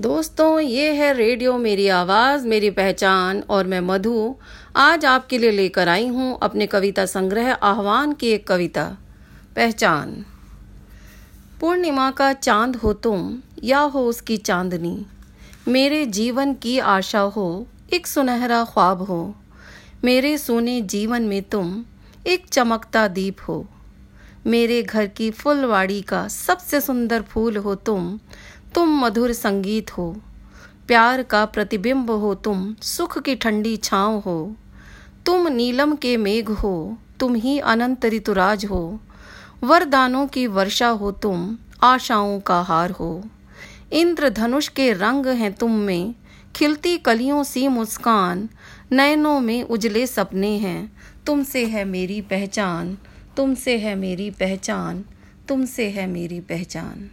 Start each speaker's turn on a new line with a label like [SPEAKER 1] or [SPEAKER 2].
[SPEAKER 1] दोस्तों, ये है रेडियो मेरी आवाज़, मेरी पहचान और मैं मधु। आज आपके लिए लेकर आई हूँ अपने कविता संग्रह, आह्वान की एक कविता, पहचान। पूर्णिमा का चाँद हो तुम, या हो उसकी चांदनी। मेरे जीवन की आशा हो, एक सुनहरा ख्वाब हो। मेरे सोने जीवन में तुम, एक चमकता दीप हो। मेरे घर की फुलवाड़ी का सबसे सुंदर फूल हो तुम तुम मधुर संगीत हो। प्यार का प्रतिबिंब हो तुम, सुख की ठंडी छाँव हो। तुम नीलम के मेघ हो, तुम ही अनंत ऋतुराज हो। वरदानों की वर्षा हो तुम, आशाओं का हार हो। इंद्रधनुष के रंग हैं तुम में, खिलती कलियों सी मुस्कान। नयनों में उजले सपने हैं, तुमसे है मेरी पहचान, तुमसे है मेरी पहचान, तुमसे है मेरी पहचान।